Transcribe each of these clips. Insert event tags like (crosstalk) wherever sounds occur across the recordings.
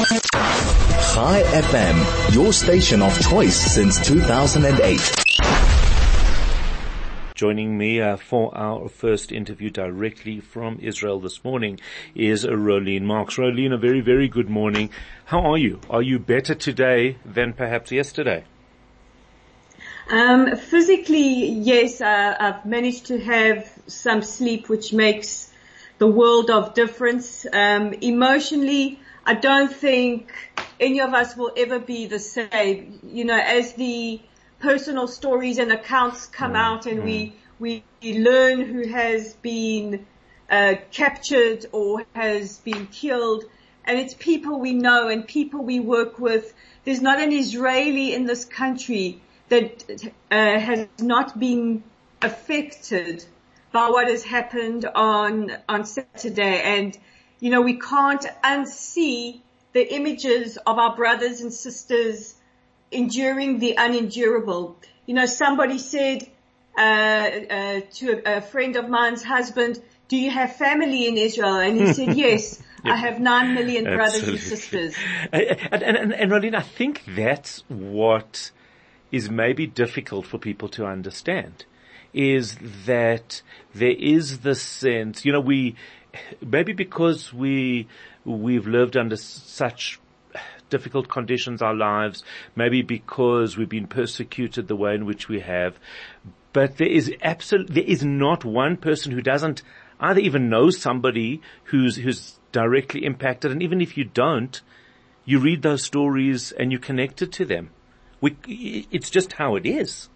Chai FM, your station of choice since 2008. Joining me uh, for our first interview directly from Israel this morning is Rolene Marks. Rolene, a very, very good morning. How are you? Are you better today than perhaps yesterday? Um, physically, yes, uh, I've managed to have some sleep, which makes the world of difference. Um, emotionally, I don't think any of us will ever be the same. You know, as the personal stories and accounts come mm, out and mm. we, we learn who has been uh, captured or has been killed and it's people we know and people we work with. There's not an Israeli in this country that uh, has not been affected by what has happened on on Saturday and you know we can't unsee the images of our brothers and sisters enduring the unendurable. You know, somebody said uh, uh, to a, a, friend of mine's husband, "Do you have family in Israel?" And he said, (laughs) "Yes, I have nine million brothers Absolutely. and sisters." And, and, and, and Rolene, I think that's what is maybe difficult for people to understand is that there is the sense, you know, we, maybe because we, we've lived under such difficult conditions our lives, maybe because we've been persecuted the way in which we have. But there is absolutely, there is not one person who doesn't either even know somebody who's, who's directly impacted. And even if you don't, you read those stories and you're connected to them. We, it's just how it is.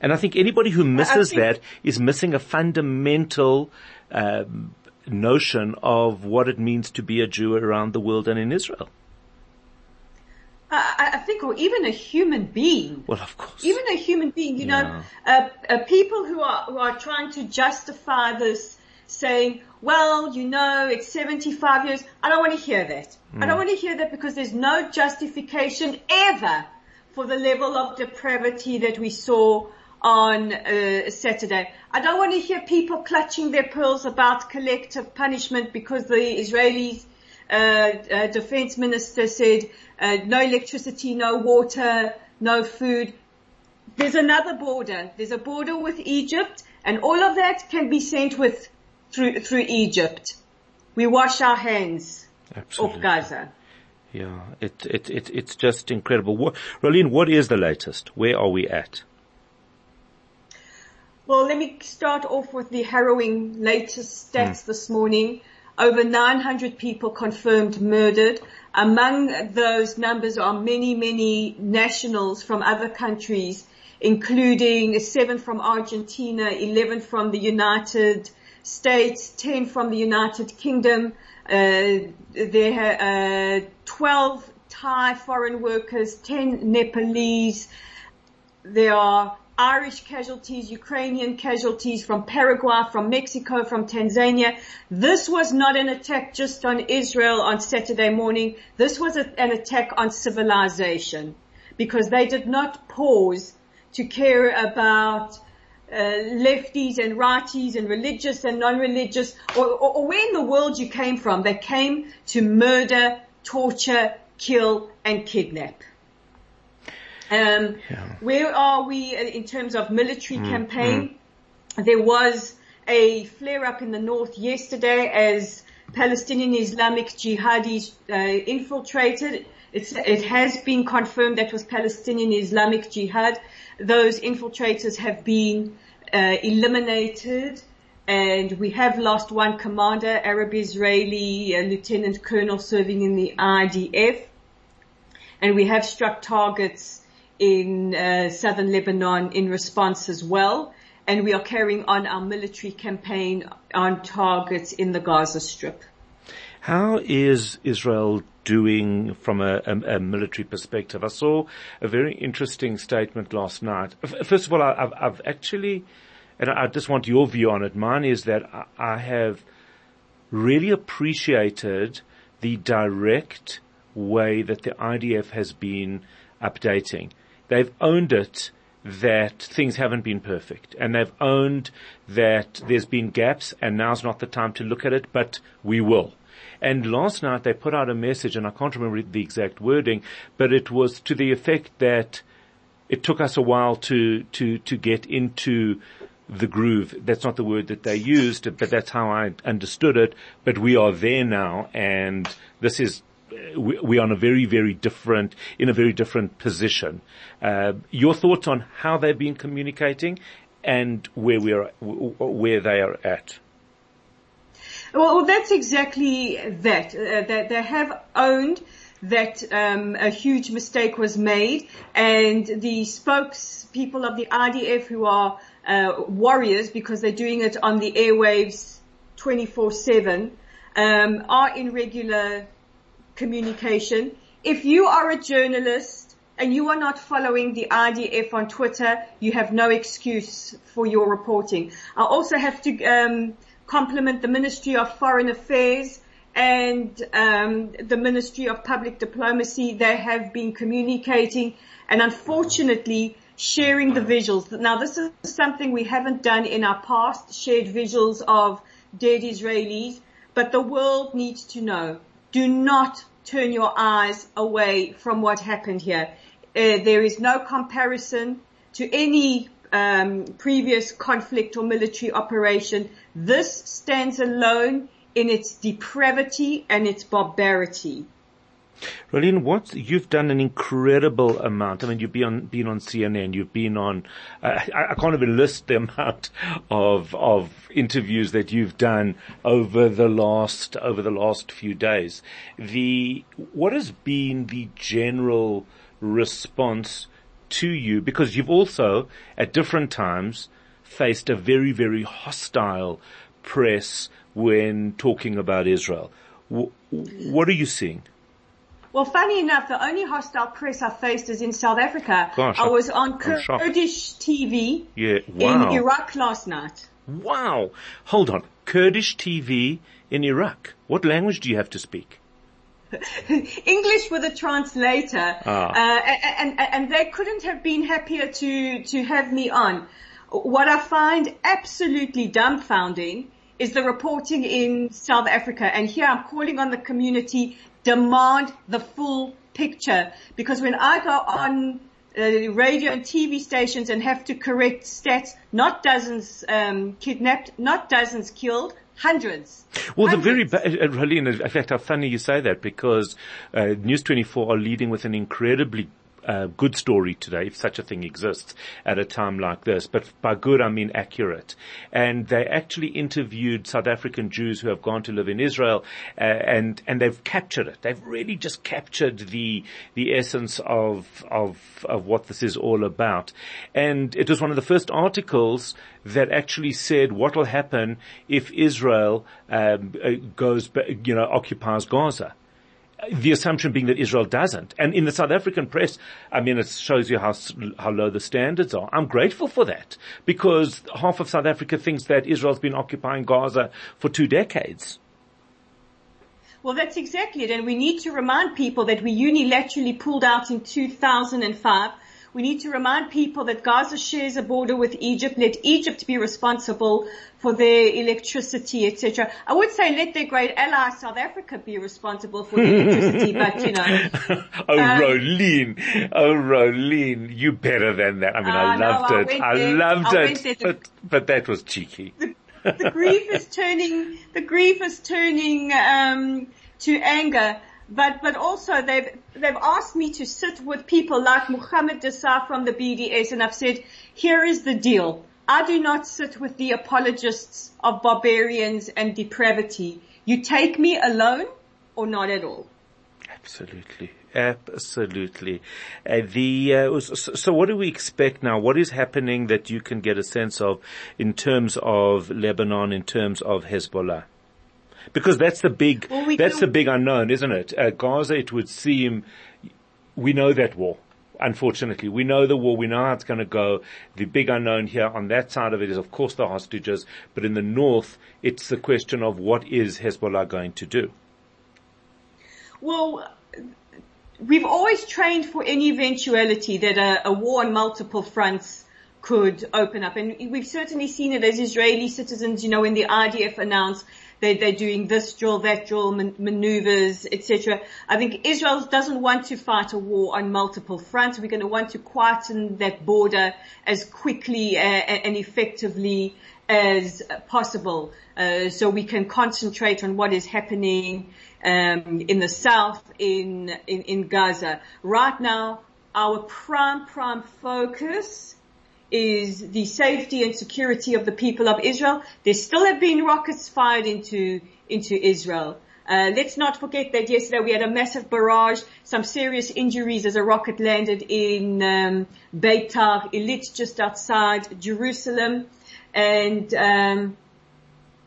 And I think anybody who misses that is missing a fundamental um, notion of what it means to be a Jew around the world and in Israel. I, I think, or even a human being. Well, of course. Even a human being, you yeah. know, uh, uh, people who are who are trying to justify this, saying, "Well, you know, it's 75 years." I don't want to hear that. Mm. I don't hmm. want to hear that because there's no justification ever for the level of depravity that we saw on uh, Saturday. I don't want to hear people clutching their pearls about collective punishment because the Israeli uh, uh, defense minister said uh, no electricity, no water, no food. There's another border. There's a border with Egypt, and all of that can be sent with through through Egypt. We wash our hands Absolutely. off Gaza. Yeah, it, it, it, it's just incredible. What, Rolene, what is the latest? Where are we at? Well, let me start off with the harrowing latest stats hmm. this morning. Over 900 people confirmed murdered. Among those numbers are many, many nationals from other countries, including seven from Argentina, 11 from the United States, 10 from the United Kingdom. Uh, there are uh, 12 Thai foreign workers, 10 Nepalese. There are Irish casualties, Ukrainian casualties from Paraguay, from Mexico, from Tanzania. This was not an attack just on Israel on Saturday morning. This was a, an attack on civilization because they did not pause to care about uh, lefties and righties and religious and non-religious or, or, or where in the world you came from. They came to murder, torture, kill and kidnap. Um, yeah. Where are we in terms of military mm, campaign? Mm. There was a flare up in the north yesterday as Palestinian Islamic jihadis uh, infiltrated. It's, it has been confirmed that was Palestinian Islamic Jihad. Those infiltrators have been uh, eliminated and we have lost one commander, Arab Israeli uh, Lieutenant Colonel serving in the IDF. And we have struck targets in uh, southern Lebanon in response as well. And we are carrying on our military campaign on targets in the Gaza Strip. How is Israel doing from a, a, a, military perspective? I saw a very interesting statement last night. First of all, I, have I've actually, and I just want your view on it. Mine is that I, I have really appreciated the direct way that the IDF has been updating they've owned it that things haven't been perfect and they've owned that there's been gaps and now's not the time to look at it, but we will. And last night they put out a message, and I can't remember the exact wording, but it was to the effect that it took us a while to, to, to get into the groove. That's not the word that they used, but that's how I understood it. But we are there now and this is, we are in a very, very different, in a very different position. Uh, your thoughts on how they've been communicating and where we are, where they are at? Well, that's exactly that. Uh, that they have owned that um, a huge mistake was made, and the spokespeople of the IDF, who are uh, warriors because they're doing it on the airwaves 24/7, um, are in regular communication. If you are a journalist and you are not following the IDF on Twitter, you have no excuse for your reporting. I also have to um, compliment the Ministry of Foreign Affairs and um, the Ministry of Public Diplomacy. They have been communicating, and unfortunately, sharing the visuals. Now, this is something we haven't done in our past, shared visuals of dead Israelis, but the world needs to know. Do not turn your eyes away from what happened here. Uh, there is no comparison to any um, previous conflict or military operation. This stands alone in its depravity and its barbarity. Rolene, what you've done an incredible amount. I mean, you've been on been on CNN, you've been on. Uh, I, I, can't even list the amount of of interviews that you've done over the last over the last few days. The what has been the general response to you? Because you've also at different times faced a very very hostile press when talking about Israel. W- what are you seeing? Well, funny enough, the only hostile press I faced is in South Africa. Gosh, I was on Kurdish TV yeah, wow. in Iraq last night. Wow. Hold on. Kurdish TV in Iraq. What language do you have to speak? (laughs) English with a translator. Ah. Uh, and, and, and they couldn't have been happier to, to have me on. What I find absolutely dumbfounding is the reporting in South Africa. And here I'm calling on the community demand the full picture because when I go on uh, radio and TV stations and have to correct stats, not dozens um, kidnapped, not dozens killed, hundreds. Well, hundreds. the very, ba- uh, really, in fact, how funny you say that because uh, News 24 are leading with an incredibly uh, good story today, if such a thing exists at a time like this. But by good, I mean accurate. And they actually interviewed South African Jews who have gone to live in Israel, uh, and and they've captured it. They've really just captured the the essence of of of what this is all about. And it was one of the first articles that actually said what will happen if Israel um, uh, goes, you know, occupies Gaza the assumption being that Israel doesn't. And in the South African press, I mean, it shows you how, how low the standards are. I'm grateful for that because half of South Africa thinks that Israel's been occupying Gaza for two decades. Well, that's exactly it. And we need to remind people that we unilaterally pulled out in 2005 we need to remind people that Gaza shares a border with Egypt. Let Egypt be responsible for their electricity, etc. I would say let their great ally South Africa be responsible for the electricity, (laughs) but you know. oh, um, Rolene, oh, Rolene, you better than that. I mean, uh, I loved no, it. I, I loved I it, but, but that was cheeky. The, the grief is turning. The grief is turning um, to anger but but also they've they've asked me to sit with people like Muhammad Desai from the BDS, and I've said, here is the deal. I do not sit with the apologists of barbarians and depravity. You take me alone or not at all. Absolutely. Absolutely. Uh, the uh, so, so, what do we expect now? What is happening that you can get a sense of in terms of Lebanon, in terms of Hezbollah? Because that's the big, well, we that's the big unknown, isn't it? Uh, Gaza, it would seem, we know that war. Unfortunately, we know the war. We know how it's going to go. The big unknown here on that side of it is, of course, the hostages. But in the north, it's the question of what is Hezbollah going to do? Well, we've always trained for any eventuality that a, a war on multiple fronts could open up. And we've certainly seen it as Israeli citizens, you know, when the IDF announced They, they're doing this drill, that drill, man, maneuvers, etc. I think Israel doesn't want to fight a war on multiple fronts. We're going to want to quieten that border as quickly uh, and effectively as possible, uh, so we can concentrate on what is happening um, in the south in, in in Gaza. Right now, our prime prime focus is the safety and security of the people of Israel. There still have been rockets fired into into Israel. Uh, let's not forget that yesterday we had a massive barrage, some serious injuries as a rocket landed in um, Beitar Illit, just outside Jerusalem, and um,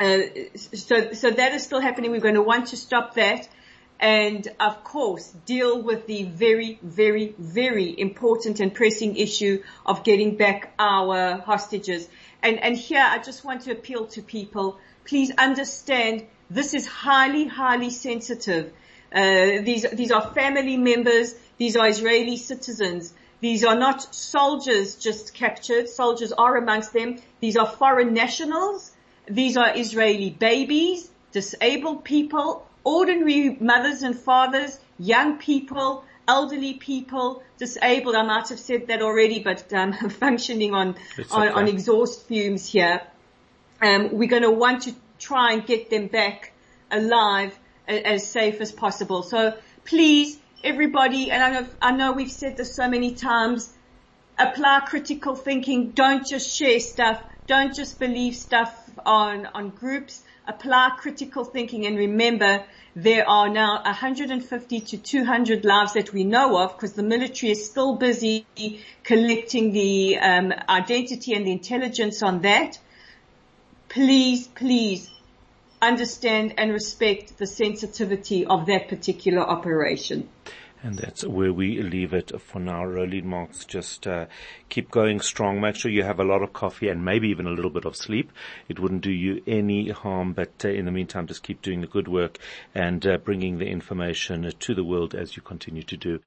uh, so so that is still happening. We're going to want to stop that and of course deal with the very, very, very important and pressing issue of getting back our hostages. And, and here I just want to appeal to people, please understand this is highly, highly sensitive. Uh, these, these are family members, these are Israeli citizens. These are not soldiers just captured. Soldiers are amongst them. These are foreign nationals. These are Israeli babies, disabled people, ordinary mothers and fathers, young people, elderly people, disabled. I might have said that already, but um, (laughs) functioning on, on, on exhaust fumes here. Um, we're going to want to try and get them back alive as safe as possible. So please, everybody, and I know, I know we've said this so many times, apply critical thinking. Don't just share stuff. Don't just believe stuff on, on groups apply critical thinking and remember there are now 150 to 200 lives that we know of because the military is still busy collecting the um, identity and the intelligence on that. Please, please understand and respect the sensitivity of that particular operation. And that's where we leave it for now. Rolene Marks, just uh, keep going strong. Make sure you have a lot of coffee and maybe even a little bit of sleep. It wouldn't do you any harm, but uh, in the meantime, just keep doing the good work and uh, bringing the information to the world as you continue to do.